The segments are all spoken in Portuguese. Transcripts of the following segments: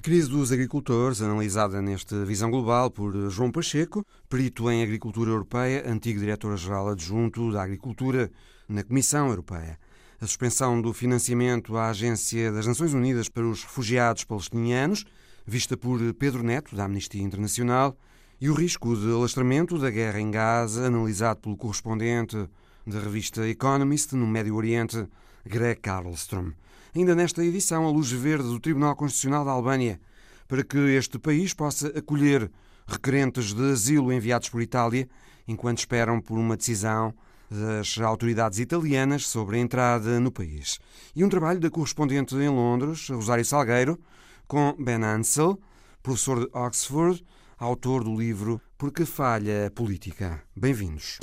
A crise dos agricultores, analisada nesta visão global por João Pacheco, perito em Agricultura Europeia, antigo diretor-geral adjunto da Agricultura na Comissão Europeia. A suspensão do financiamento à Agência das Nações Unidas para os Refugiados Palestinianos, vista por Pedro Neto, da Amnistia Internacional, e o risco de alastramento da guerra em Gaza, analisado pelo correspondente da revista Economist no Médio Oriente, Greg Carlstrom ainda nesta edição, a luz verde do Tribunal Constitucional da Albânia, para que este país possa acolher requerentes de asilo enviados por Itália, enquanto esperam por uma decisão das autoridades italianas sobre a entrada no país. E um trabalho da correspondente em Londres, Rosário Salgueiro, com Ben Ansel, professor de Oxford, autor do livro Porque Falha a Política. Bem-vindos.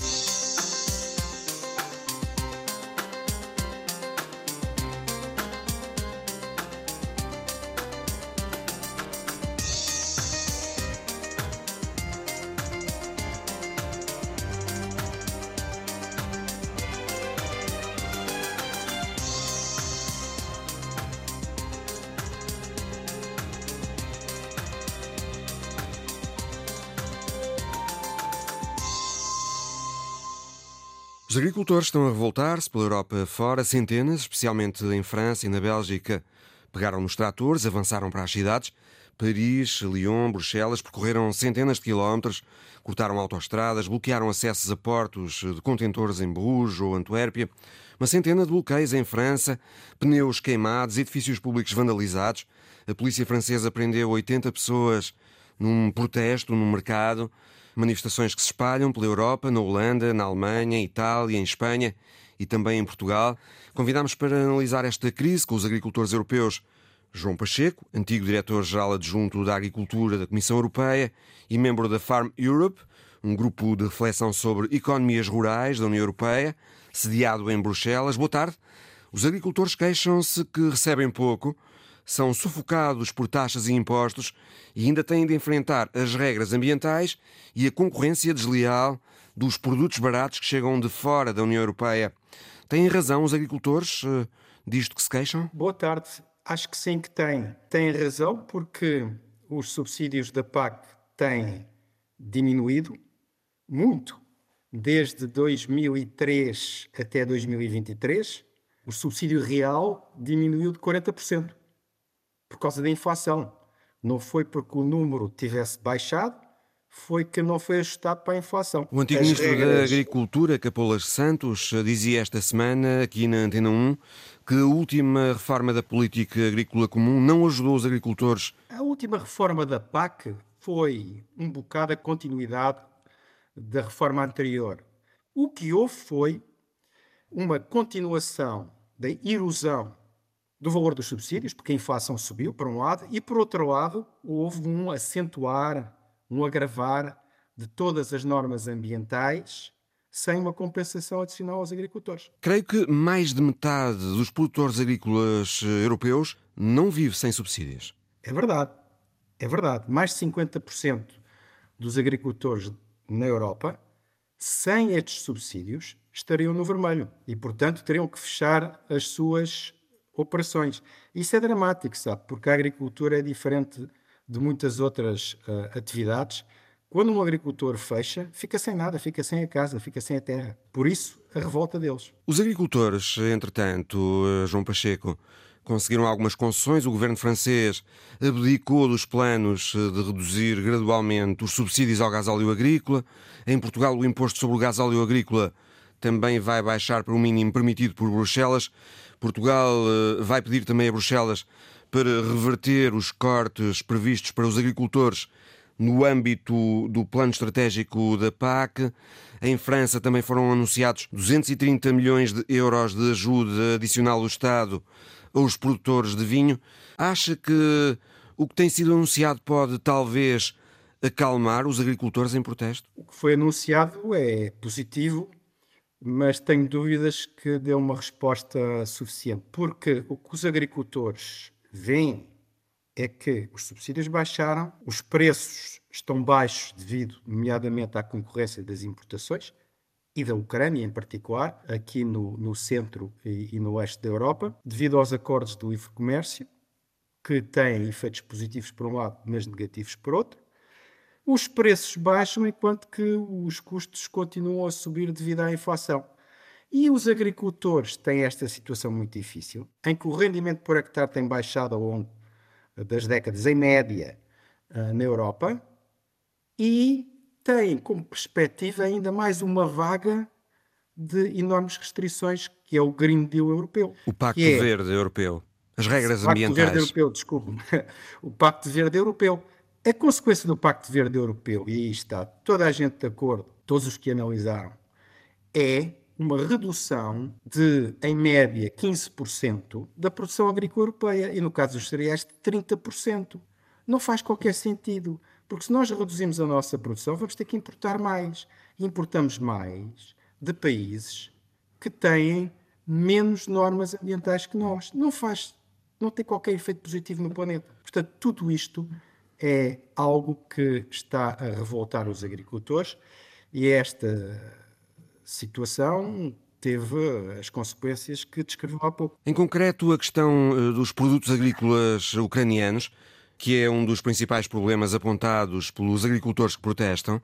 Os agricultores estão a revoltar-se pela Europa fora, centenas, especialmente em França e na Bélgica. Pegaram nos tratores, avançaram para as cidades. Paris, Lyon, Bruxelas percorreram centenas de quilómetros, cortaram autoestradas, bloquearam acessos a portos de contentores em Bruges ou Antuérpia. Uma centena de bloqueios em França, pneus queimados, edifícios públicos vandalizados. A polícia francesa prendeu 80 pessoas num protesto no mercado. Manifestações que se espalham pela Europa, na Holanda, na Alemanha, Itália, em Espanha e também em Portugal. Convidamos para analisar esta crise com os agricultores europeus João Pacheco, antigo diretor-geral adjunto da Agricultura da Comissão Europeia e membro da Farm Europe, um grupo de reflexão sobre economias rurais da União Europeia, sediado em Bruxelas. Boa tarde. Os agricultores queixam-se que recebem pouco, são sufocados por taxas e impostos e ainda têm de enfrentar as regras ambientais e a concorrência desleal dos produtos baratos que chegam de fora da União Europeia. Têm razão os agricultores uh, disto que se queixam? Boa tarde. Acho que sim que têm. Têm razão porque os subsídios da PAC têm diminuído muito desde 2003 até 2023. O subsídio real diminuiu de 40% por causa da inflação. Não foi porque o número tivesse baixado, foi que não foi ajustado para a inflação. O antigo As ministro regras... da Agricultura, Capolas Santos, dizia esta semana, aqui na Antena 1, que a última reforma da política agrícola comum não ajudou os agricultores. A última reforma da PAC foi um bocado a continuidade da reforma anterior. O que houve foi uma continuação da erosão do valor dos subsídios, porque a inflação subiu, por um lado, e por outro lado, houve um acentuar, um agravar de todas as normas ambientais sem uma compensação adicional aos agricultores. Creio que mais de metade dos produtores agrícolas eh, europeus não vive sem subsídios. É verdade. É verdade. Mais de 50% dos agricultores na Europa, sem estes subsídios, estariam no vermelho e, portanto, teriam que fechar as suas operações. Isso é dramático, sabe? Porque a agricultura é diferente de muitas outras uh, atividades. Quando um agricultor fecha, fica sem nada, fica sem a casa, fica sem a terra. Por isso, a revolta deles. Os agricultores, entretanto, eh, João Pacheco, conseguiram algumas concessões. O governo francês abdicou dos planos eh, de reduzir gradualmente os subsídios ao gasóleo agrícola. Em Portugal, o imposto sobre o gasóleo agrícola também vai baixar para o mínimo permitido por Bruxelas. Portugal eh, vai pedir também a Bruxelas para reverter os cortes previstos para os agricultores no âmbito do plano estratégico da PAC. Em França também foram anunciados 230 milhões de euros de ajuda adicional do Estado aos produtores de vinho. Acha que o que tem sido anunciado pode talvez acalmar os agricultores em protesto? O que foi anunciado é positivo mas tenho dúvidas que dê uma resposta suficiente, porque o que os agricultores veem é que os subsídios baixaram, os preços estão baixos devido, nomeadamente, à concorrência das importações e da Ucrânia em particular, aqui no, no centro e, e no oeste da Europa, devido aos acordos do livre comércio, que têm efeitos positivos por um lado, mas negativos por outro. Os preços baixam enquanto que os custos continuam a subir devido à inflação. E os agricultores têm esta situação muito difícil, em que o rendimento por hectare tem baixado ao longo das décadas, em média, eh, na Europa, e têm como perspectiva ainda mais uma vaga de enormes restrições, que é o Green Deal europeu. O Pacto é, Verde Europeu. As regras o ambientais. Pacto Verde Europeu, desculpe. o Pacto Verde Europeu. A consequência do Pacto Verde Europeu, e aí está toda a gente de acordo, todos os que analisaram, é uma redução de, em média, 15% da produção agrícola europeia e, no caso dos cereais, de 30%. Não faz qualquer sentido, porque se nós reduzimos a nossa produção, vamos ter que importar mais. Importamos mais de países que têm menos normas ambientais que nós. Não faz, não tem qualquer efeito positivo no planeta. Portanto, tudo isto é algo que está a revoltar os agricultores e esta situação teve as consequências que descreveu há pouco. Em concreto, a questão eh, dos produtos agrícolas ucranianos, que é um dos principais problemas apontados pelos agricultores que protestam.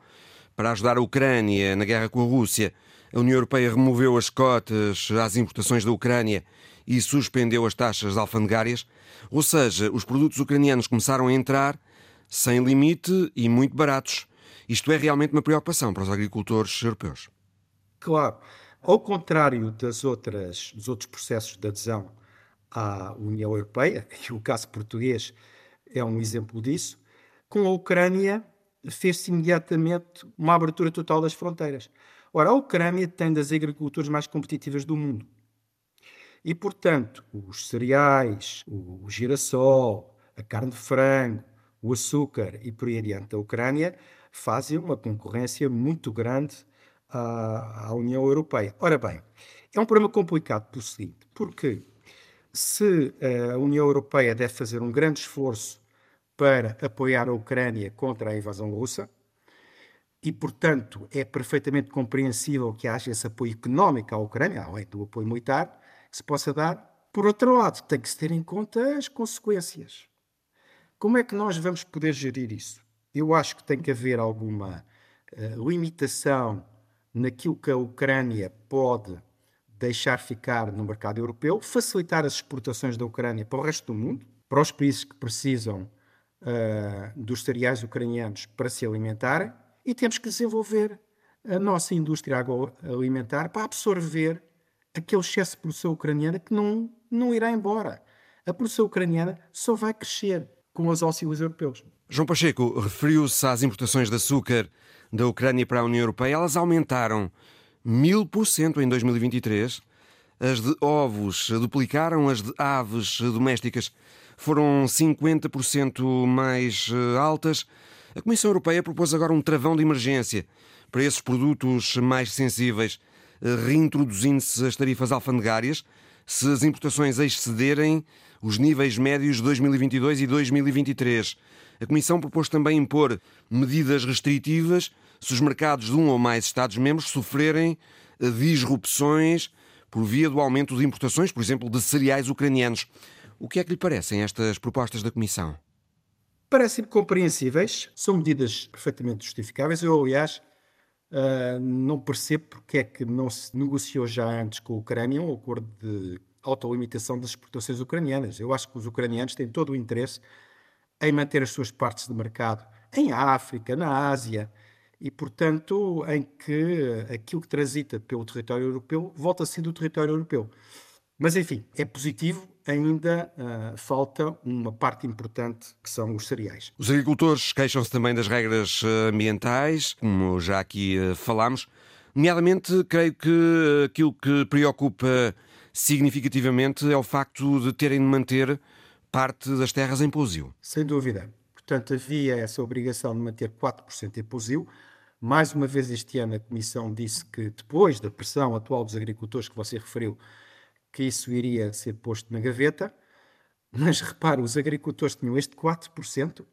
Para ajudar a Ucrânia na guerra com a Rússia, a União Europeia removeu as cotas às importações da Ucrânia e suspendeu as taxas alfandegárias. Ou seja, os produtos ucranianos começaram a entrar sem limite e muito baratos. Isto é realmente uma preocupação para os agricultores europeus. Claro. Ao contrário das outras, dos outros processos de adesão à União Europeia, e o caso português é um exemplo disso, com a Ucrânia fez-se imediatamente uma abertura total das fronteiras. Ora, a Ucrânia tem das agriculturas mais competitivas do mundo. E, portanto, os cereais, o girassol, a carne de frango, o açúcar e por aí adiante da Ucrânia fazem uma concorrência muito grande à, à União Europeia. Ora bem, é um problema complicado por seguinte, porque se eh, a União Europeia deve fazer um grande esforço para apoiar a Ucrânia contra a invasão russa, e, portanto, é perfeitamente compreensível que haja esse apoio económico à Ucrânia, além do apoio militar, que se possa dar. Por outro lado, tem que se ter em conta as consequências. Como é que nós vamos poder gerir isso? Eu acho que tem que haver alguma uh, limitação naquilo que a Ucrânia pode deixar ficar no mercado europeu, facilitar as exportações da Ucrânia para o resto do mundo, para os países que precisam uh, dos cereais ucranianos para se alimentarem, e temos que desenvolver a nossa indústria agroalimentar para absorver aquele excesso de produção ucraniana que não, não irá embora. A produção ucraniana só vai crescer com os auxílios europeus. João Pacheco referiu-se às importações de açúcar da Ucrânia para a União Europeia. Elas aumentaram mil por cento em 2023. As de ovos duplicaram, as de aves domésticas foram 50% mais eh, altas. A Comissão Europeia propôs agora um travão de emergência para esses produtos mais sensíveis, eh, reintroduzindo-se as tarifas alfandegárias se as importações excederem os níveis médios de 2022 e 2023. A Comissão propôs também impor medidas restritivas se os mercados de um ou mais Estados-membros sofrerem eh, disrupções por via do aumento de importações, por exemplo, de cereais ucranianos. O que é que lhe parecem estas propostas da Comissão? Parecem compreensíveis, são medidas perfeitamente justificáveis. Eu, aliás, uh, não percebo porque é que não se negociou já antes com a Ucrânia um acordo de autolimitação das exportações ucranianas. Eu acho que os ucranianos têm todo o interesse em manter as suas partes de mercado em África, na Ásia, e, portanto, em que aquilo que transita pelo território europeu volta a ser do território europeu. Mas, enfim, é positivo, ainda uh, falta uma parte importante que são os cereais. Os agricultores queixam-se também das regras ah, ambientais, como já aqui uh, falámos. Nomeadamente, creio que aquilo que preocupa significativamente é o facto de terem de manter parte das terras em pousio. Sem dúvida. Portanto, havia essa obrigação de manter 4% em pousio. Mais uma vez, este ano, a Comissão disse que, depois da pressão atual dos agricultores que você referiu, que isso iria ser posto na gaveta. Mas repare, os agricultores tinham este 4%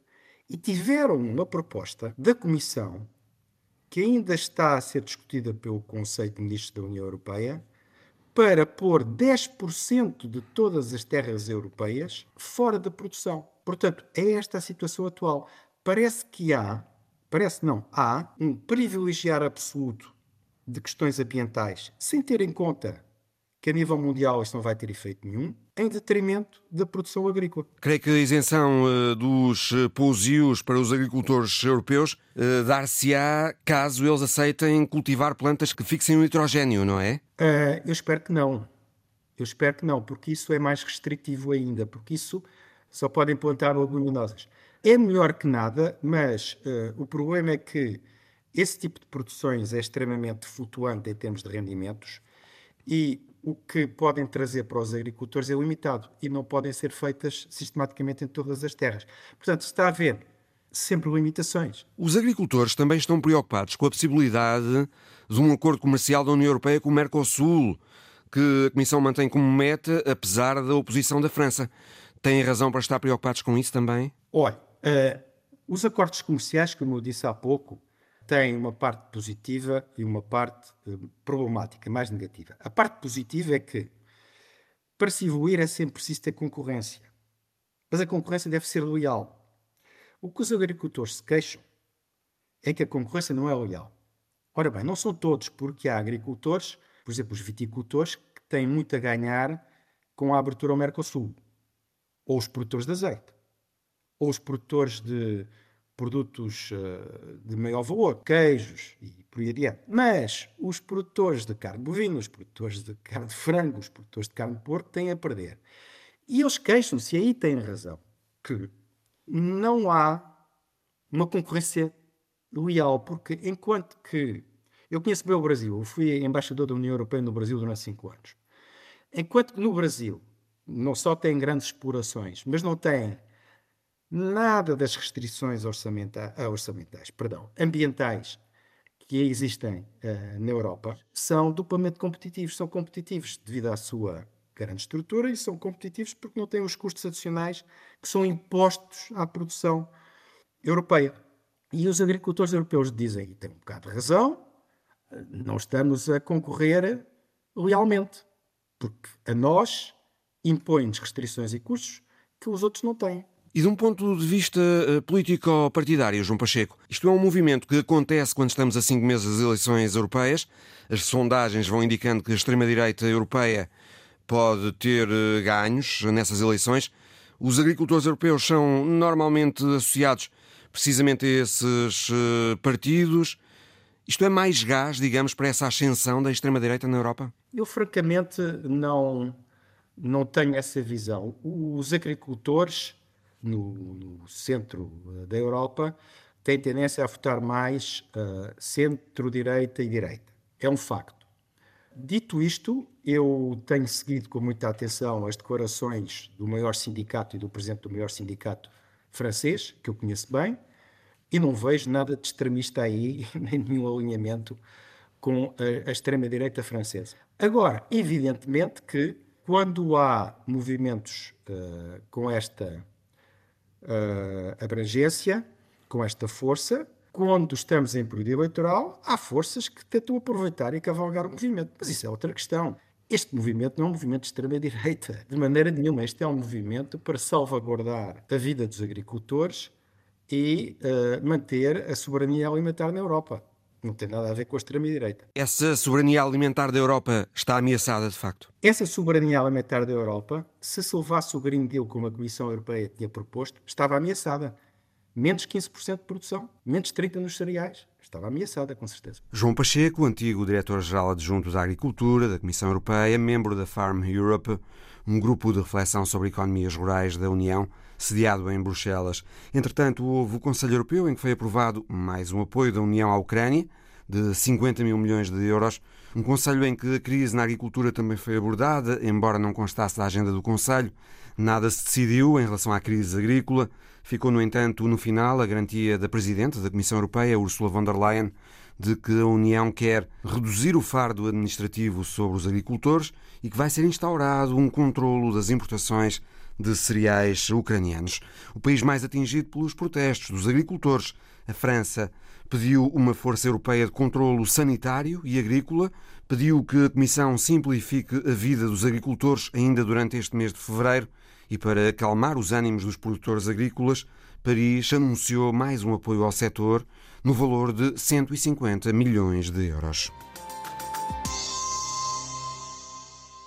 e tiveram uma proposta da Comissão que ainda está a ser discutida pelo Conselho de Ministros da União Europeia para pôr 10% de todas as terras europeias fora da produção. Portanto, é esta a situação atual. Parece que há, parece não, há um privilegiar absoluto de questões ambientais, sem ter em conta que a nível mundial isto não vai ter efeito nenhum, em detrimento da produção agrícola. Creio que a isenção uh, dos eh, pousios para os agricultores europeus uh, dar-se-á caso eles aceitem cultivar plantas que fixem o nitrogênio, não é? Uh, eu espero que não. Eu espero que não, porque isso é mais restritivo ainda, porque isso só podem plantar leguminosas. É melhor que nada, mas o problema é que esse tipo de produções é extremamente flutuante em termos de rendimentos e o que podem trazer para os agricultores é limitado e não podem ser feitas sistematicamente em todas as terras. Portanto, está a haver sempre limitações. Os agricultores também estão preocupados com a possibilidade de um acordo comercial da União Europeia com o Mercosul, que a Comissão mantém como meta, apesar da oposição da França. Têm razão para estar preocupados com isso também? Olha, uh, os acordos comerciais, como eu disse há pouco, tem uma parte positiva e uma parte uh, problemática, mais negativa. A parte positiva é que para se evoluir é sempre preciso ter concorrência. Mas a concorrência deve ser leal. O que os agricultores se queixam é que a concorrência não é leal. Ora bem, não são todos, porque há agricultores, por exemplo, os viticultores, que têm muito a ganhar com a abertura ao Mercosul. Ou os produtores de azeite. Ou os produtores de produtos uh, de maior valor, queijos e por aí adiante. Mas os produtores de carne bovina, os produtores de carne de frango, os produtores de carne de porco têm a perder. E eles queixam-se, e aí têm razão, que não há uma concorrência leal, porque enquanto que eu conheço bem o Brasil, eu fui embaixador da União Europeia no Brasil durante cinco anos. Enquanto que no Brasil não só tem grandes explorações, mas não tem nada das restrições orçamenta orçamentais, perdão, ambientais que existem uh, na Europa são duplamente competitivos. São competitivos devido à sua grande estrutura e são competitivos porque não têm os custos adicionais que são impostos à produção europeia. E os agricultores europeus dizem, e têm um bocado de razão, não estamos a concorrer lealmente, porque a nós impõem-nos restrições e custos que os outros não têm. E de um ponto de vista eh, político-partidário, João Pacheco, isto é um movimento que acontece quando estamos a cinco meses das eleições europeias. As sondagens vão indicando que a extrema-direita europeia pode ter eh, ganhos nessas eleições. Os agricultores europeus são normalmente associados precisamente a esses eh, partidos. Isto é mais gás, digamos, para essa ascensão da extrema-direita na Europa? Eu, francamente, não, não tenho essa visão. Os agricultores no, no centro eh, da Europa têm tendência a votar mais uh, centro-direita e direita. É um facto. Dito isto, eu tenho seguido com muita atenção as declarações do maior sindicato e do presidente do maior sindicato francês, que eu conheço bem, e não vejo nada de extremista aí, nem nenhum alinhamento com a, a extrema-direita francesa. Agora, evidentemente que quando há movimentos uh, com esta uh, abrangência, com esta força. Quando estamos em período eleitoral, há forças que tentam aproveitar e cavalgar o movimento. Mas isso é outra questão. Este movimento não é um movimento de extrema-direita, de maneira nenhuma. Este é um movimento para salvaguardar a vida dos agricultores e uh, manter a soberania alimentar na Europa. Não tem nada a ver com a extrema-direita. Essa soberania alimentar da Europa está ameaçada, de facto? Essa soberania alimentar da Europa, se se levasse o Green Deal como a Comissão Europeia tinha proposto, estava ameaçada. Menos 15% de produção, menos 30% nos cereais. Estava ameaçada, com certeza. João Pacheco, antigo diretor-geral adjunto da Agricultura da Comissão Europeia, membro da Farm Europe, um grupo de reflexão sobre economias rurais da União, sediado em Bruxelas. Entretanto, houve o Conselho Europeu em que foi aprovado mais um apoio da União à Ucrânia, de 50 mil milhões de euros. Um Conselho em que a crise na agricultura também foi abordada, embora não constasse da agenda do Conselho. Nada se decidiu em relação à crise agrícola. Ficou, no entanto, no final a garantia da Presidente da Comissão Europeia, Ursula von der Leyen, de que a União quer reduzir o fardo administrativo sobre os agricultores e que vai ser instaurado um controlo das importações de cereais ucranianos. O país mais atingido pelos protestos dos agricultores, a França, pediu uma força europeia de controlo sanitário e agrícola, pediu que a Comissão simplifique a vida dos agricultores ainda durante este mês de fevereiro e para acalmar os ânimos dos produtores agrícolas, Paris anunciou mais um apoio ao setor no valor de 150 milhões de euros.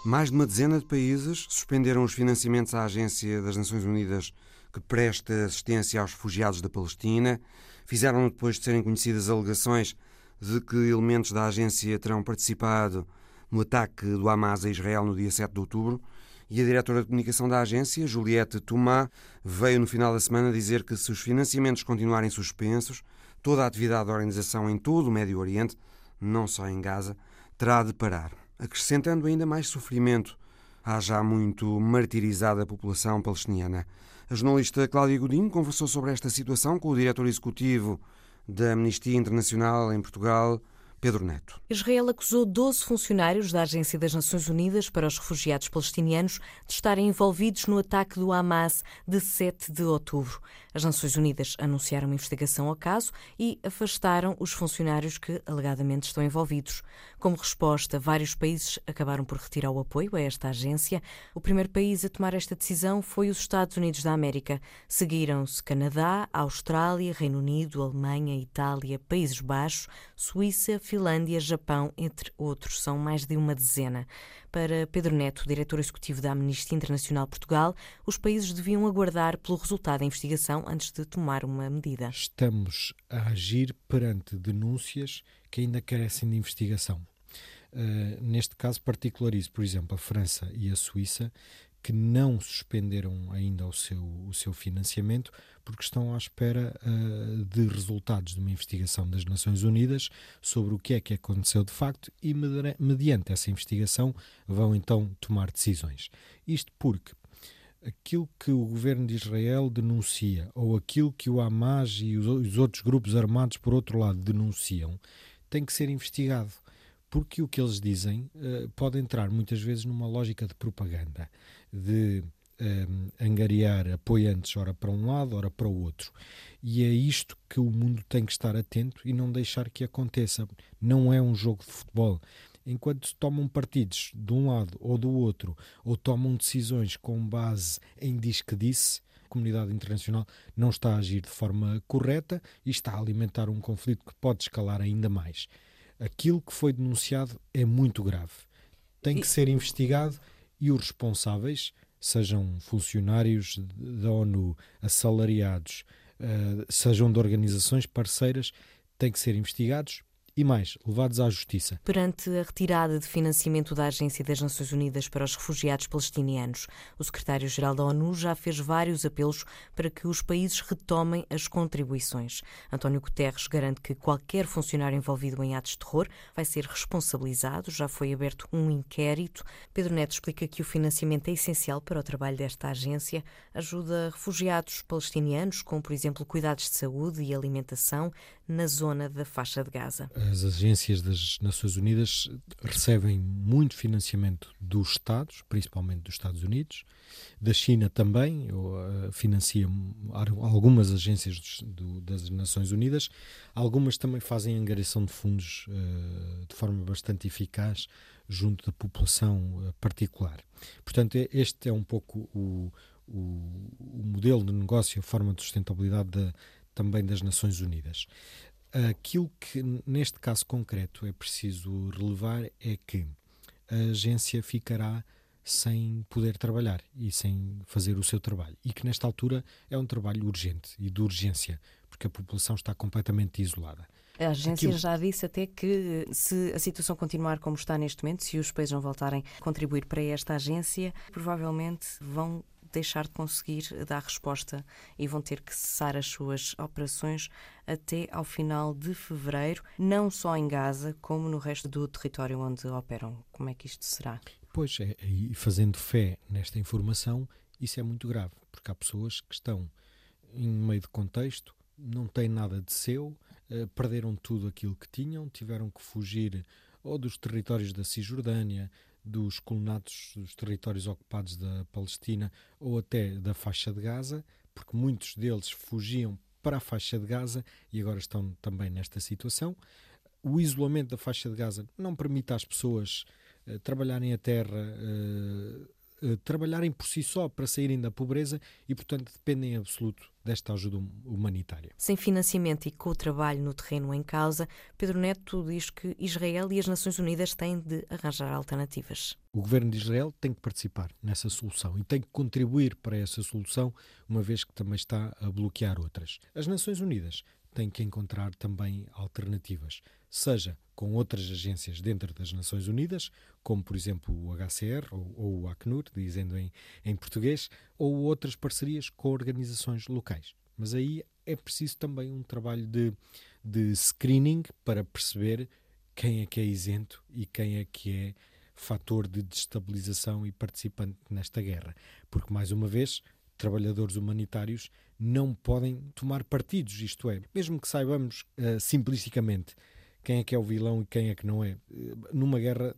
Mais de uma dezena de países suspenderam os financiamentos à Agência das Nações Unidas que presta assistência aos refugiados da Palestina. Fizeram depois de serem conhecidas alegações de que elementos da agência terão participado no ataque do Hamas a Israel no dia 7 de outubro. E a diretora de comunicação da agência, Juliette Tomá, veio no final da semana dizer que se os financiamentos continuarem suspensos, toda a atividade da organização em todo o Médio Oriente, não só em Gaza, terá de parar acrescentando ainda mais sofrimento à já muito martirizada população palestiniana. A jornalista Cláudia Godinho conversou sobre esta situação com o diretor executivo da Amnistia Internacional em Portugal, Pedro Neto. Israel acusou 12 funcionários da Agência das Nações Unidas para os Refugiados Palestinianos de estarem envolvidos no ataque do Hamas de 7 de outubro. As Nações Unidas anunciaram uma investigação ao caso e afastaram os funcionários que alegadamente estão envolvidos. Como resposta, vários países acabaram por retirar o apoio a esta agência. O primeiro país a tomar esta decisão foi os Estados Unidos da América. Seguiram-se Canadá, Austrália, Reino Unido, Alemanha, Itália, Países Baixos, Suíça, Finlândia, Japão, entre outros. São mais de uma dezena. Para Pedro Neto, diretor executivo da Amnistia Internacional Portugal, os países deviam aguardar pelo resultado da investigação antes de tomar uma medida. Estamos a agir perante denúncias que ainda carecem de investigação. Uh, neste caso, particularizo, por exemplo, a França e a Suíça, que não suspenderam ainda o seu, o seu financiamento porque estão à espera uh, de resultados de uma investigação das Nações Unidas sobre o que é que aconteceu de facto e, mediante essa investigação, vão então tomar decisões. Isto porque aquilo que o governo de Israel denuncia ou aquilo que o Hamas e os outros grupos armados, por outro lado, denunciam, tem que ser investigado. Porque o que eles dizem uh, pode entrar muitas vezes numa lógica de propaganda, de um, angariar apoiantes, ora para um lado, ora para o outro. E é isto que o mundo tem que estar atento e não deixar que aconteça. Não é um jogo de futebol. Enquanto se tomam partidos de um lado ou do outro, ou tomam decisões com base em diz que disse, a comunidade internacional não está a agir de forma correta e está a alimentar um conflito que pode escalar ainda mais. Aquilo que foi denunciado é muito grave. Tem que ser investigado e os responsáveis sejam funcionários da ONU, assalariados, uh, sejam de organizações parceiras, têm que ser investigados e mais, levados à justiça. Perante a retirada de financiamento da Agência das Nações Unidas para os Refugiados Palestinianos, o secretário-geral da ONU já fez vários apelos para que os países retomem as contribuições. António Guterres garante que qualquer funcionário envolvido em atos de terror vai ser responsabilizado. Já foi aberto um inquérito. Pedro Neto explica que o financiamento é essencial para o trabalho desta agência. Ajuda refugiados palestinianos com, por exemplo, cuidados de saúde e alimentação na zona da faixa de Gaza as agências das Nações Unidas recebem muito financiamento dos Estados, principalmente dos Estados Unidos, da China também, uh, financia algumas agências das Nações Unidas, algumas também fazem angariação de fundos uh, de forma bastante eficaz junto da população uh, particular. Portanto, este é um pouco o, o, o modelo de negócio, a forma de sustentabilidade da, também das Nações Unidas. Aquilo que, neste caso concreto, é preciso relevar é que a agência ficará sem poder trabalhar e sem fazer o seu trabalho. E que, nesta altura, é um trabalho urgente e de urgência, porque a população está completamente isolada. A agência Aquilo... já disse até que se a situação continuar como está neste momento, se os países não voltarem a contribuir para esta agência, provavelmente vão deixar de conseguir dar resposta e vão ter que cessar as suas operações até ao final de fevereiro, não só em Gaza, como no resto do território onde operam. Como é que isto será? Pois é, e fazendo fé nesta informação, isso é muito grave, porque há pessoas que estão em meio de contexto, não têm nada de seu, eh, perderam tudo aquilo que tinham, tiveram que fugir ou dos territórios da Cisjordânia, dos colonatos dos territórios ocupados da Palestina ou até da faixa de Gaza, porque muitos deles fugiam para a faixa de Gaza e agora estão também nesta situação. O isolamento da faixa de Gaza não permite às pessoas uh, trabalharem a terra, uh, uh, trabalharem por si só para saírem da pobreza e, portanto, dependem em absoluto desta ajuda hum, humanitária. Sem financiamento e com o trabalho no terreno em causa, Pedro Neto diz que Israel e as Nações Unidas têm de arranjar alternativas. O governo de Israel tem que participar nessa solução e tem que contribuir para essa solução, uma vez que também está a bloquear outras. As Nações Unidas têm que encontrar também alternativas, seja com outras agências dentro das Nações Unidas, como por exemplo o HCR ou, ou o Acnur, dizendo em, em português, ou outras parcerias com organizações locais. Mas aí é preciso também um trabalho de, de screening para perceber quem é que é isento e quem é que é fator de destabilização e participante nesta guerra. Porque, mais uma vez, trabalhadores humanitários não podem tomar partidos, isto é, mesmo que saibamos uh, simplisticamente quem é que é o vilão e quem é que não é. Numa guerra,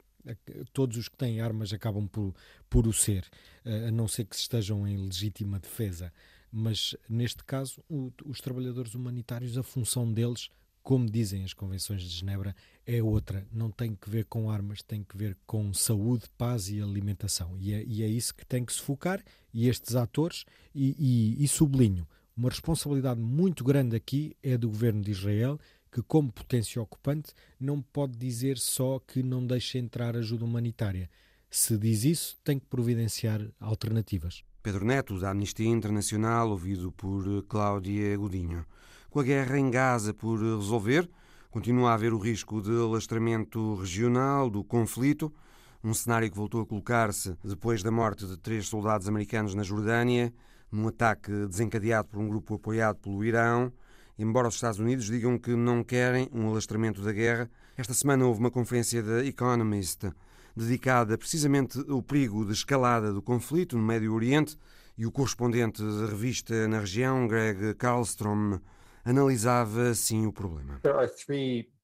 todos os que têm armas acabam por, por o ser, a não ser que estejam em legítima defesa. Mas, neste caso, o, os trabalhadores humanitários, a função deles como dizem as convenções de Genebra, é outra. Não tem que ver com armas, tem que ver com saúde, paz e alimentação. E é, e é isso que tem que se focar. E estes atores, e, e, e sublinho, uma responsabilidade muito grande aqui é do governo de Israel, que, como potência ocupante, não pode dizer só que não deixa entrar ajuda humanitária. Se diz isso, tem que providenciar alternativas. Pedro Neto, da Amnistia Internacional, ouvido por Cláudia Godinho. Com a guerra em Gaza por resolver, continua a haver o risco de alastramento regional do conflito, um cenário que voltou a colocar-se depois da morte de três soldados americanos na Jordânia, num ataque desencadeado por um grupo apoiado pelo Irão. Embora os Estados Unidos digam que não querem um alastramento da guerra, esta semana houve uma conferência da Economist dedicada precisamente ao perigo de escalada do conflito no Médio Oriente e o correspondente da revista na região, Greg Carlstrom, analisava assim o problema. There are three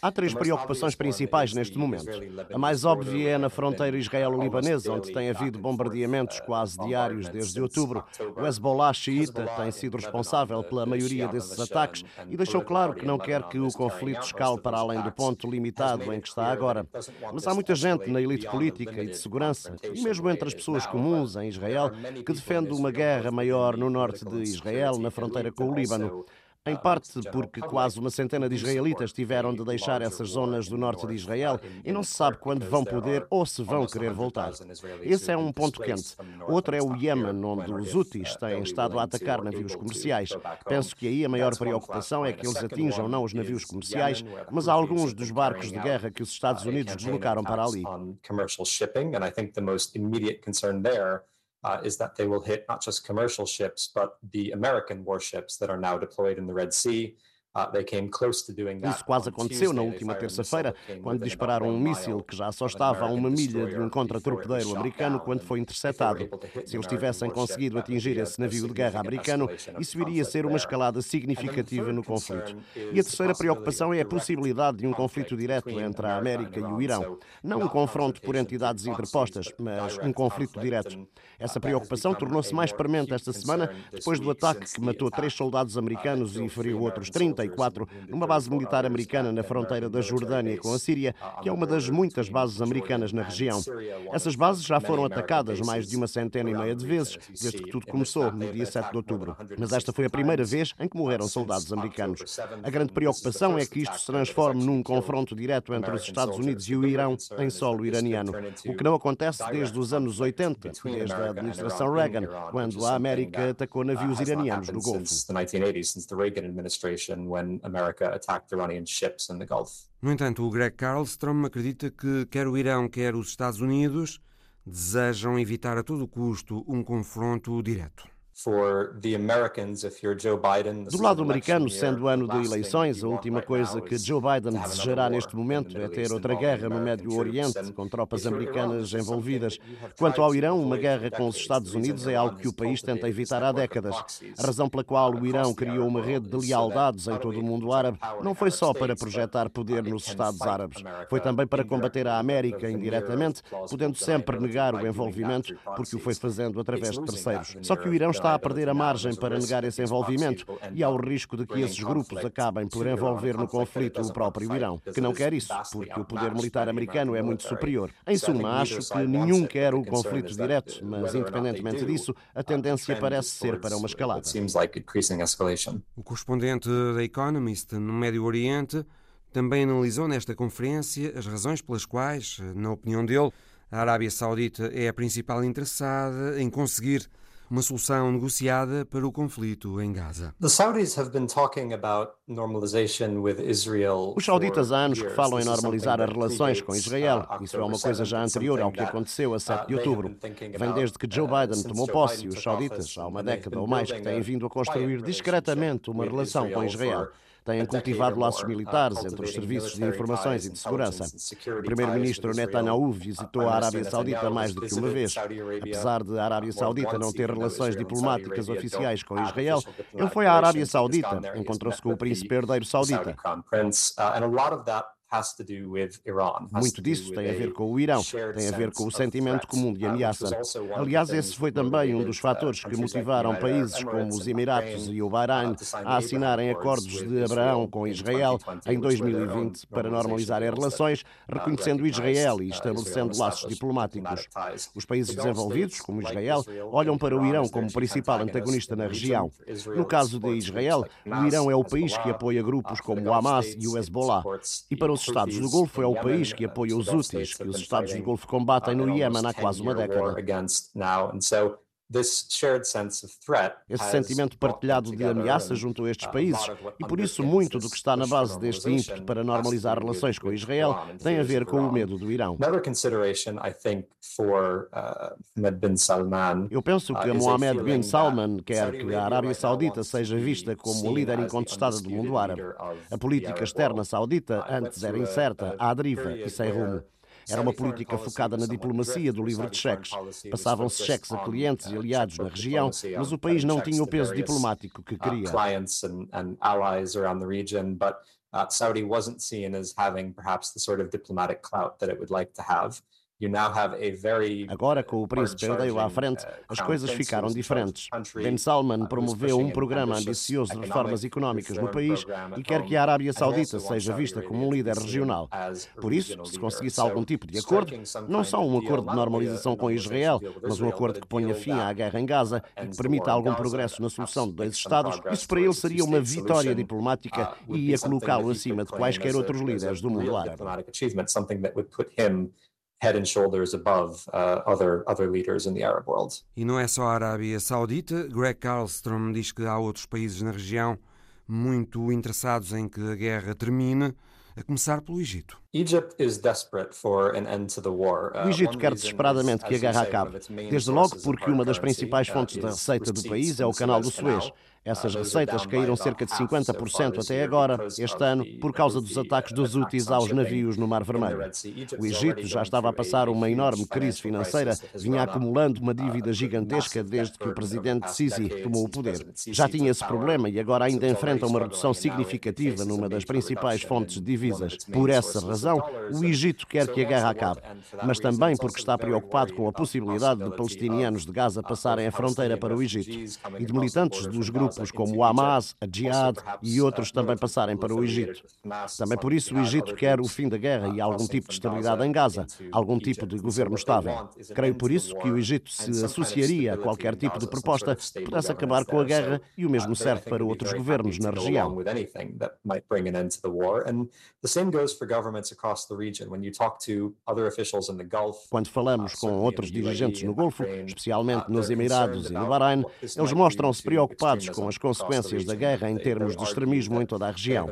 Há três preocupações principais neste momento. A mais óbvia é na fronteira israelo-libanesa, onde tem havido bombardeamentos uh, quase diários desde outubro. O Hezbollah xiita tem sido responsável pela maioria desses ataques e deixou claro que não quer que o conflito escale para além do ponto limitado em que está agora. Mas há muita gente na elite política e de segurança, e mesmo entre as pessoas comuns em Israel, que defende uma guerra maior no norte de Israel, na fronteira com o Líbano em parte porque quase uma centena de israelitas tiveram de deixar essas zonas do norte de Israel e não se sabe quando vão poder ou se vão querer voltar. Esse é um ponto quente. Outro é o Iêmen, onde os Houthis têm estado a atacar navios comerciais. Penso que aí a maior preocupação é que eles atinjam não os navios comerciais, mas alguns dos barcos de guerra que os Estados Unidos deslocaram para ali uh, is that they will hit not just commercial ships, but the American warships that are now deployed in the Red Sea. Ah, Isso quase aconteceu na última terça-feira, quando dispararam um míssil que já só estava a uma milha de um contra-torpedeiro americano quando foi interceptado. Se eles tivessem conseguido atingir esse navio de guerra americano, isso iria ser uma escalada significativa no conflito. E a terceira preocupação é a possibilidade de um conflito direto entre a América e o Irão. Não um confronto por entidades interpostas, mas um conflito direto. Essa preocupação tornou-se mais premente esta semana depois do ataque que matou três soldados americanos e feriu outros 30 numa base militar americana na fronteira da Jordânia com a Síria, que é uma das muitas bases americanas na região. Essas bases já foram atacadas mais de uma centena e meia de vezes desde que tudo começou, no dia 7 de outubro. Mas esta foi a primeira vez em que morreram soldados americanos. A grande preocupação é que isto se transforme num confronto direto entre os Estados Unidos e o Irão em solo iraniano, o que não acontece desde os anos 80, desde a administração Reagan, quando a América atacou navios iranianos no Golfo when America attacked Iranian ships in the Gulf. No entanto, o Greg Carlstrom acredita que quer o Irão, quer os Estados Unidos desejam evitar a todo custo um confronto direto. Do lado americano, sendo ano de eleições, a última coisa que Joe Biden desejará neste momento é ter outra guerra no Médio Oriente, com tropas americanas envolvidas. Quanto ao Irão, uma guerra com os Estados Unidos é algo que o país tenta evitar há décadas. A razão pela qual o Irão criou uma rede de lealdades em todo o mundo árabe não foi só para projetar poder nos Estados Árabes, foi também para combater a América indiretamente, podendo sempre negar o envolvimento, porque o foi fazendo através de terceiros. Só que o Irão está a perder a margem para negar esse envolvimento e há o risco de que esses grupos acabem por envolver no conflito o próprio Irão, que não quer isso, porque o poder militar americano é muito superior. Em suma, acho que nenhum quer o conflito direto, mas independentemente disso, a tendência parece ser para uma escalada. O correspondente da Economist no Médio Oriente também analisou nesta conferência as razões pelas quais, na opinião dele, a Arábia Saudita é a principal interessada em conseguir uma solução negociada para o conflito em Gaza. Os sauditas há anos que falam em normalizar as relações com Israel. Isso é uma coisa já anterior ao que aconteceu a 7 de outubro. Vem desde que Joe Biden tomou posse e os sauditas, há uma década ou mais, que têm vindo a construir discretamente uma relação com Israel têm cultivado laços militares entre os serviços de informações e de segurança. O primeiro-ministro Netanyahu visitou a Arábia Saudita mais do que uma vez. Apesar de a Arábia Saudita não ter relações diplomáticas oficiais com Israel, ele foi à Arábia Saudita, encontrou-se com o príncipe herdeiro saudita. Muito disso tem a ver com o Irão, tem a ver com o sentimento comum de ameaça. Aliás, esse foi também um dos fatores que motivaram países como os Emiratos e o Bahrein a assinarem acordos de Abraão com Israel em 2020 para normalizarem relações, reconhecendo Israel e estabelecendo laços diplomáticos. Os países desenvolvidos, como Israel, olham para o Irão como principal antagonista na região. No caso de Israel, o Irão é o país que apoia grupos como o Hamas e o Hezbollah. E para os Estados do Golfo é o país que apoia os Houthis, que os Estados do Golfo combatem no Iêmen há quase uma década. Esse sentimento partilhado de ameaça junto a estes países, e por isso muito do que está na base deste ímpeto para normalizar relações com Israel tem a ver com o medo do Irão. Uh, Eu penso que uh, Mohammed bin Salman quer que a Arábia Saudita seja vista como a líder incontestada do mundo árabe. A política externa saudita antes era incerta, à deriva e sem rumo. Era uma política focada na diplomacia do livro de cheques. Passavam-se cheques a clientes e aliados na região, mas o país não tinha o peso diplomático que queria. Uh, Saudi wasn't seen as having perhaps the sort of diplomatic clout that it would like to have. Agora, com o príncipe herdeiro à frente, uh, as coisas ficaram diferentes. Ben Salman uh, promoveu um programa ambicioso de reformas económicas no país e quer que a Arábia Saudita seja vista como um líder regional. Por isso, se conseguisse algum tipo de acordo, não só um acordo de normalização com Israel, mas um acordo que ponha fim à guerra em Gaza e que permita algum progresso na solução de dois Estados, isso para ele seria uma vitória diplomática uh, e ia colocá-lo acima de quaisquer outros líderes do mundo árabe head and shoulders above uh, other, other leaders in the Arab world. E não é só a Arábia Saudita. Greg Carlstrom diz que há outros países na região muito interessados em que a guerra termine, a começar pelo Egito. Uh, o Egito quer desesperadamente que a guerra acabe, desde logo porque uma das principais fontes da receita do país é o Canal do Suez. Essas receitas caíram cerca de 50% até agora, este ano, por causa dos ataques dos Houthis aos navios no Mar Vermelho. O Egito já estava a passar uma enorme crise financeira, vinha acumulando uma dívida gigantesca desde que o presidente Sisi tomou o poder. Já tinha esse problema e agora ainda enfrenta uma redução significativa numa das principais fontes de divisas. Por essa razão, o Egito quer que a guerra acabe, mas também porque está preocupado com a possibilidade de palestinianos de Gaza passarem a fronteira para o Egito e de militantes dos grupos grupos como o Hamas, a Jihad e outros também passarem para o Egito. Também por isso o Egito quer o fim da guerra e algum tipo de estabilidade em Gaza, algum tipo de governo estável. Creio por isso que o Egito se associaria a qualquer tipo de proposta que pudesse acabar com a guerra e o mesmo serve para outros governos na região. Quando falamos com outros dirigentes no Golfo, especialmente nos Emirados e no Bahrein, eles mostram-se preocupados com as consequências da guerra em termos de extremismo em toda a região.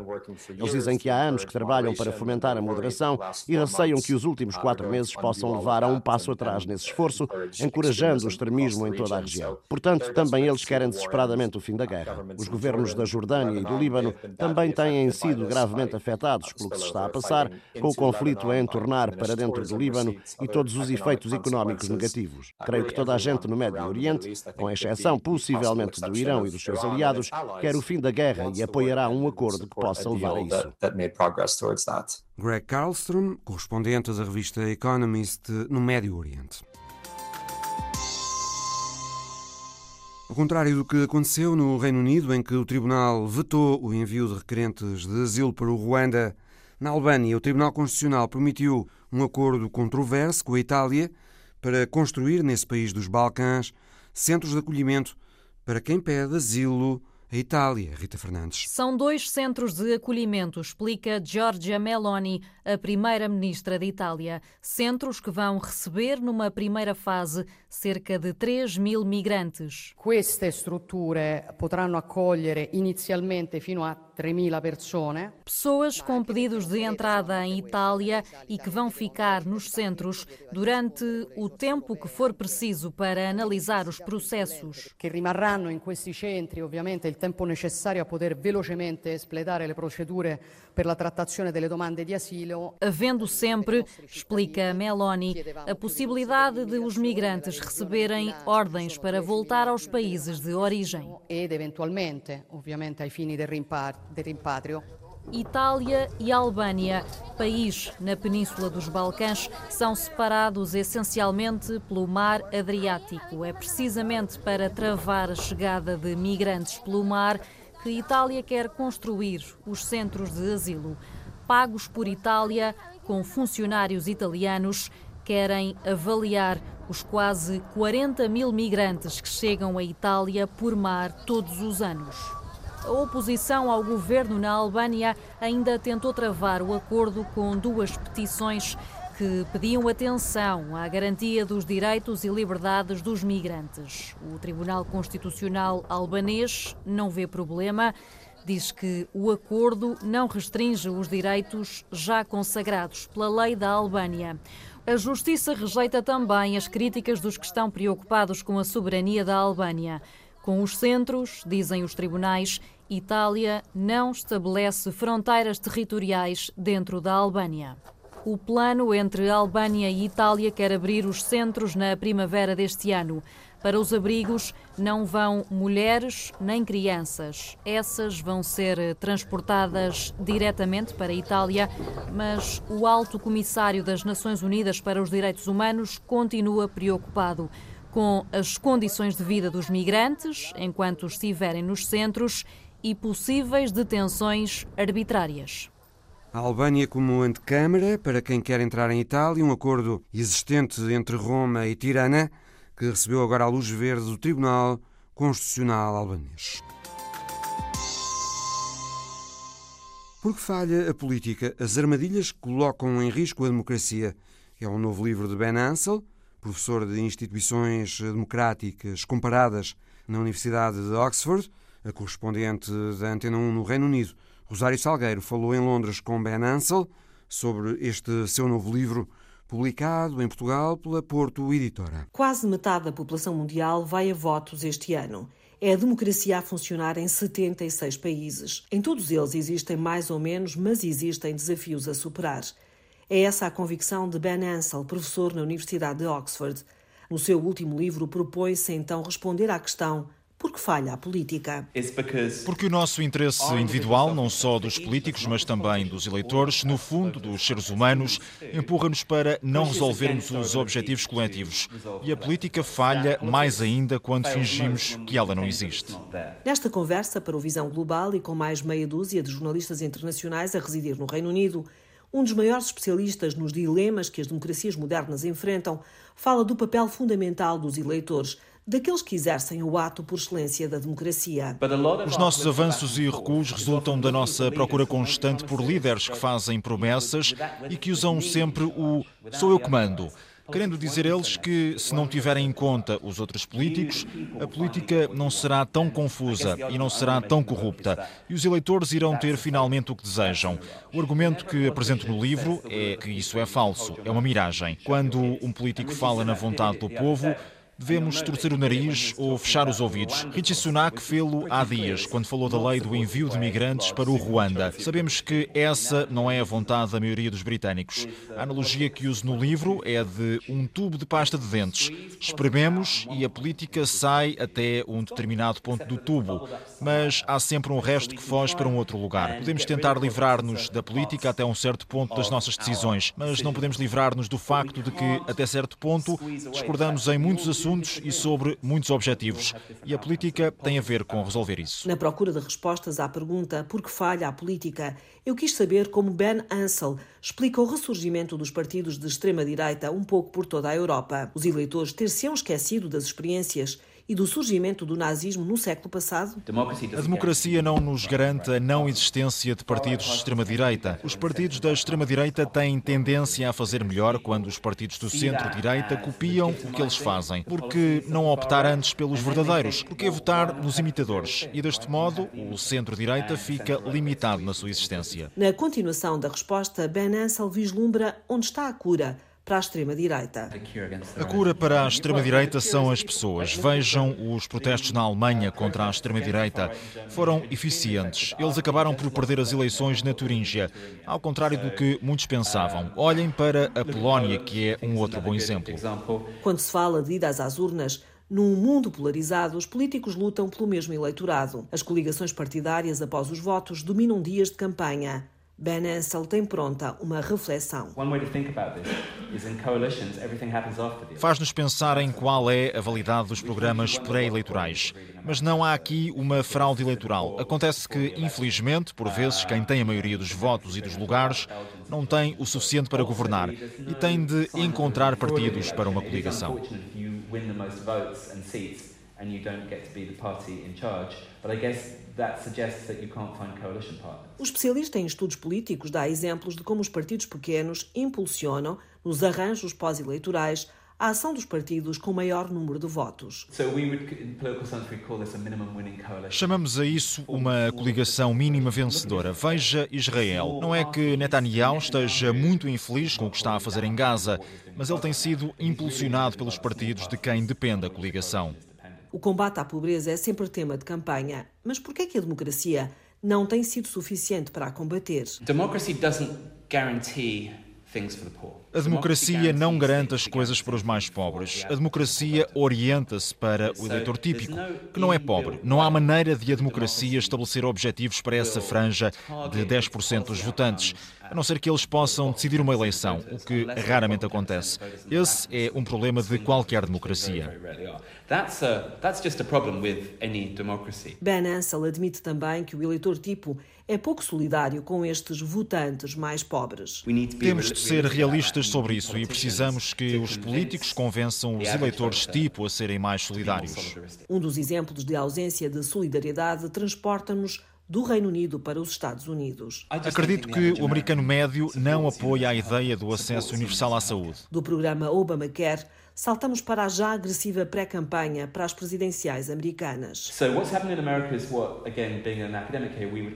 Eles dizem que há anos que trabalham para fomentar a moderação e receiam que os últimos quatro meses possam levar a um passo atrás nesse esforço, encorajando o extremismo em toda a região. Portanto, também eles querem desesperadamente o fim da guerra. Os governos da Jordânia e do Líbano também têm sido gravemente afetados pelo que se está a passar, com o conflito a entornar para dentro do Líbano e todos os efeitos económicos negativos. Creio que toda a gente no Médio Oriente, com exceção possivelmente do Irão e dos seus aliados, quer o fim da guerra e apoiará um acordo que possa levar a isso. Greg Carlstrom, correspondente da revista Economist no Médio Oriente. Ao contrário do que aconteceu no Reino Unido, em que o Tribunal vetou o envio de requerentes de asilo para o Ruanda, na Albânia, o Tribunal Constitucional permitiu um acordo controverso com a Itália para construir nesse país dos Balcãs centros de acolhimento para quem pede asilo a Itália, Rita Fernandes. São dois centros de acolhimento, explica Giorgia Meloni, a primeira-ministra da Itália. Centros que vão receber, numa primeira fase, cerca de 3 mil migrantes. Queste strutture potranno accogliere inizialmente fino a 3.000 persone. Pessoas com pedidos de entrada em Itália e que vão ficar nos centros durante o tempo que for preciso para analisar os processos. Que rimarranno in questi centri ovviamente il tempo necessario a poter velocemente espletare le procedure per la trattazione delle domande di asilo. Havendo sempre, explica Meloni, a possibilidade de os migrantes receberem ordens para voltar aos países de origem. Ed eventualmente, ovviamente ai fini del rimpatrio, Itália e Albânia, país na Península dos Balcãs, são separados essencialmente pelo Mar Adriático. É precisamente para travar a chegada de migrantes pelo mar que Itália quer construir os centros de asilo. Pagos por Itália, com funcionários italianos, querem avaliar os quase 40 mil migrantes que chegam à Itália por mar todos os anos. A oposição ao governo na Albânia ainda tentou travar o acordo com duas petições que pediam atenção à garantia dos direitos e liberdades dos migrantes. O Tribunal Constitucional albanês não vê problema. Diz que o acordo não restringe os direitos já consagrados pela lei da Albânia. A Justiça rejeita também as críticas dos que estão preocupados com a soberania da Albânia. Com os centros, dizem os tribunais, Itália não estabelece fronteiras territoriais dentro da Albânia. O plano entre Albânia e Itália quer abrir os centros na primavera deste ano. Para os abrigos não vão mulheres nem crianças. Essas vão ser transportadas diretamente para a Itália, mas o Alto Comissário das Nações Unidas para os Direitos Humanos continua preocupado com as condições de vida dos migrantes enquanto estiverem nos centros e possíveis detenções arbitrárias. A Albânia como antecâmara para quem quer entrar em Itália, um acordo existente entre Roma e Tirana, que recebeu agora a luz verde do Tribunal Constitucional albanês. Por que falha a política? As armadilhas que colocam em risco a democracia. É um novo livro de Ben Ansel, professor de instituições democráticas comparadas na Universidade de Oxford, a correspondente da Antena 1 no Reino Unido. Rosário Salgueiro falou em Londres com Ben Ansel sobre este seu novo livro, publicado em Portugal pela Porto Editora. Quase metade da população mundial vai a votos este ano. É a democracia a funcionar em 76 países. Em todos eles existem mais ou menos, mas existem desafios a superar. É essa a convicção de Ben Ansel, professor na Universidade de Oxford. No seu último livro, propõe-se então responder à questão porque falha a política. Porque o nosso interesse individual, não só dos políticos, mas também dos eleitores, no fundo dos seres humanos, empurra-nos para não resolvermos os objetivos coletivos. E a política falha mais ainda quando fingimos que ela não existe. Nesta conversa para o Visão Global e com mais meia dúzia de jornalistas internacionais a residir no Reino Unido, um dos maiores especialistas nos dilemas que as democracias modernas enfrentam, fala do papel fundamental dos eleitores, daqueles que exercem o ato por excelência da democracia. Os nossos avanços e recuos resultam da nossa procura constante por líderes que fazem promessas e que usam sempre o sou eu que mando. querendo dizer eles que, se não tiverem em conta os outros políticos, a política não será tão confusa e não será tão corrupta, e os eleitores irão ter finalmente o que desejam. O argumento que apresento no livro é que isso é falso, é uma miragem. Quando um político fala na vontade do povo, devemos torcer o nariz ou fechar os ouvidos. Richie Sunak fê-lo há dias, quando falou da lei do envio de migrantes para o Ruanda. Sabemos que essa não é a vontade da maioria dos britânicos. A analogia que uso no livro é de um tubo de pasta de dentes. Esprememos e a política sai até um determinado ponto do tubo, mas há sempre um resto que foge para um outro lugar. Podemos tentar livrar-nos da política até um certo ponto das nossas decisões, mas não podemos livrar-nos do facto de que, até certo ponto, discordamos em muitos assuntos assuntos e sobre muitos objetivos. E a política tem a ver com resolver isso. Na procura de respostas à pergunta por que falha a política, eu quis saber como Ben Ansel explica o ressurgimento dos partidos de extrema-direita um pouco por toda a Europa. Os eleitores ter-se-ão esquecido das experiências e do surgimento do nazismo no século passado? A democracia não nos garante a não existência de partidos de extrema-direita. Os partidos da extrema-direita têm tendência a fazer melhor quando os partidos do centro-direita copiam o que eles fazem. Porque não optar antes pelos verdadeiros? Porque votar nos imitadores? E deste modo, o centro-direita fica limitado na sua existência. Na continuação da resposta, Ben Ansel vislumbra onde está a cura para a extrema-direita. A cura para a extrema-direita são as pessoas. Vejam os protestos na Alemanha contra a extrema-direita. Foram eficientes. Eles acabaram por perder as eleições na Turíngia, ao contrário do que muitos pensavam. Olhem para a Polónia, que é um outro bom exemplo. Quando se fala de idas às urnas, num mundo polarizado, os políticos lutam pelo mesmo eleitorado. As coligações partidárias após os votos dominam dias de campanha. Ben Ansel tem pronta uma reflexão. Faz-nos pensar em qual é a validade dos programas pré-eleitorais. Mas não há aqui uma fraude eleitoral. Acontece que, infelizmente, por vezes, quem tem a maioria dos votos e dos lugares não tem o suficiente para governar e tem de encontrar partidos para uma coligação. and you don't get to be the party in charge. But I guess o especialista em estudos políticos dá exemplos de como os partidos pequenos impulsionam, nos arranjos pós-eleitorais, a ação dos partidos com maior número de votos. Chamamos a isso uma coligação mínima vencedora. Veja Israel. Não é que Netanyahu esteja muito infeliz com o que está a fazer em Gaza, mas ele tem sido impulsionado pelos partidos de quem depende a coligação. O combate à pobreza é sempre tema de campanha, mas por que é que a democracia não tem sido suficiente para a combater? Democracy doesn't guarantee a democracia não garante as coisas para os mais pobres. A democracia orienta-se para o eleitor típico, que não é pobre. Não há maneira de a democracia estabelecer objetivos para essa franja de 10% dos votantes, a não ser que eles possam decidir uma eleição, o que raramente acontece. Esse é um problema de qualquer democracia. Ben Ansel admite também que o eleitor tipo é pouco solidário com estes votantes mais pobres. Temos de ser realistas sobre isso e precisamos que os políticos convençam os eleitores tipo a serem mais solidários. Um dos exemplos de ausência de solidariedade transporta-nos do Reino Unido para os Estados Unidos. Acredito que o americano médio não apoia a ideia do acesso universal à saúde. Do programa Obamacare, saltamos para a já agressiva pré-campanha para as presidenciais americanas.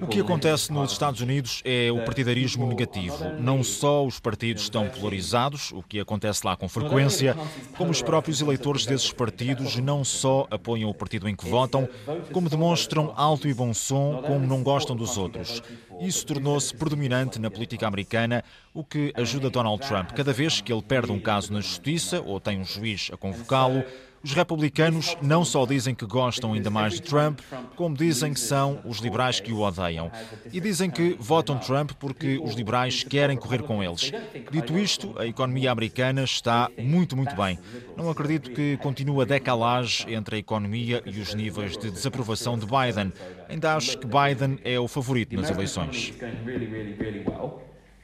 O que acontece nos Estados Unidos é o partidarismo negativo. Não só os partidos estão polarizados, o que acontece lá com frequência, como os próprios eleitores desses partidos não só apoiam o partido em que votam, como demonstram alto e bom som, como não gostam dos outros. Isso tornou-se predominante na política americana, o que ajuda Donald Trump. Cada vez que ele perde um caso na justiça ou tem um juiz a convocá-lo, os republicanos não só dizem que gostam ainda mais de Trump, como dizem que são os liberais que o odeiam. E dizem que votam Trump porque os liberais querem correr com eles. Dito isto, a economia americana está muito, muito bem. Não acredito que continue a decalagem entre a economia e os níveis de desaprovação de Biden. Ainda acho que Biden é o favorito nas eleições.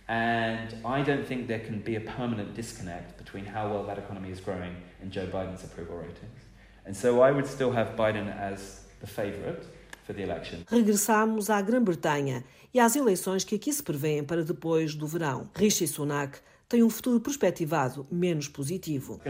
And I don't think there can be a permanent disconnect between how well that economy is growing and Joe Biden's approval ratings. And so I would still have Biden as the favorite for the election. Regressamos à Grã-Bretanha e às eleições que aqui se prevêem para depois do verão. Rishi Sunak tem um futuro perspectivado menos positivo.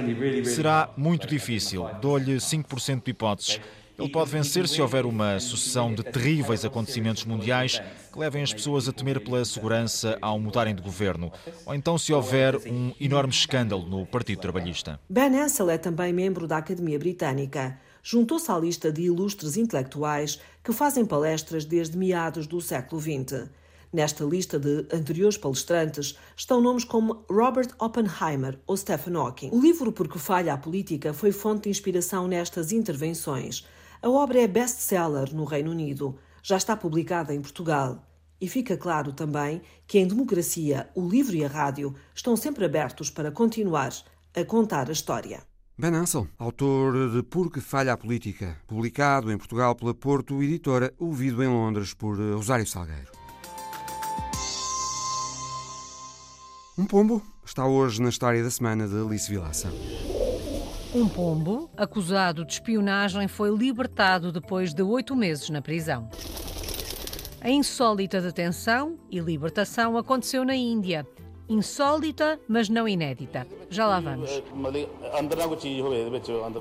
Será muito difícil. Dou-lhe 5% de hipóteses. Ele pode vencer se houver uma sucessão de terríveis acontecimentos mundiais que levem as pessoas a temer pela segurança ao mudarem de governo, ou então se houver um enorme escândalo no Partido Trabalhista. Ben Ansel é também membro da Academia Britânica. Juntou-se à lista de ilustres intelectuais que fazem palestras desde meados do século XX. Nesta lista de anteriores palestrantes estão nomes como Robert Oppenheimer ou Stephen Hawking. O livro Por que Falha a Política foi fonte de inspiração nestas intervenções. A obra é best-seller no Reino Unido, já está publicada em Portugal. E fica claro também que em democracia o livro e a rádio estão sempre abertos para continuar a contar a história. Ben Ansel, autor de Por que Falha a Política, publicado em Portugal pela Porto Editora, ouvido em Londres por Rosário Salgueiro. Um pombo está hoje na história da semana de Alice Vilaça. Um pombo, acusado de espionagem, foi libertado depois de oito meses na prisão. A insólita detenção e libertação aconteceu na Índia. Insólita, mas não inédita. Já lá vamos.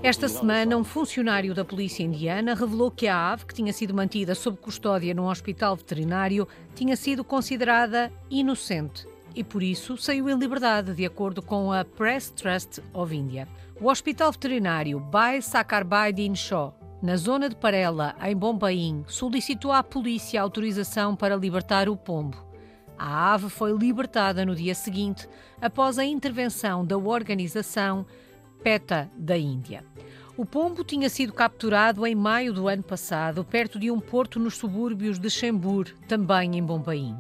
Esta semana, um funcionário da polícia indiana revelou que a ave, que tinha sido mantida sob custódia num hospital veterinário, tinha sido considerada inocente e, por isso, saiu em liberdade, de acordo com a Press Trust of India. O Hospital Veterinário Bai Sakarbaidin Shaw, na zona de Parela, em Bombaim, solicitou à polícia autorização para libertar o pombo. A ave foi libertada no dia seguinte, após a intervenção da organização PETA da Índia. O pombo tinha sido capturado em maio do ano passado, perto de um porto nos subúrbios de Chembur, também em Bombaim.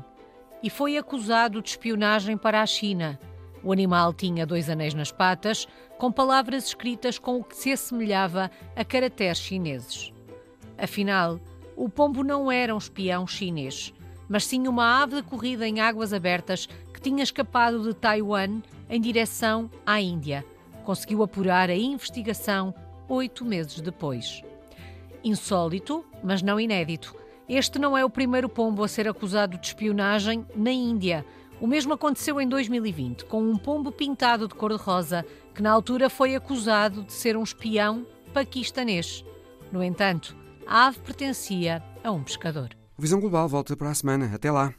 E foi acusado de espionagem para a China, o animal tinha dois anéis nas patas, com palavras escritas com o que se assemelhava a caracteres chineses. Afinal, o pombo não era um espião chinês, mas sim uma ave de corrida em águas abertas que tinha escapado de Taiwan em direção à Índia. Conseguiu apurar a investigação oito meses depois. Insólito, mas não inédito. Este não é o primeiro pombo a ser acusado de espionagem na Índia. O mesmo aconteceu em 2020, com um pombo pintado de cor-de-rosa, que na altura foi acusado de ser um espião paquistanês. No entanto, a ave pertencia a um pescador. Visão Global volta para a semana. Até lá.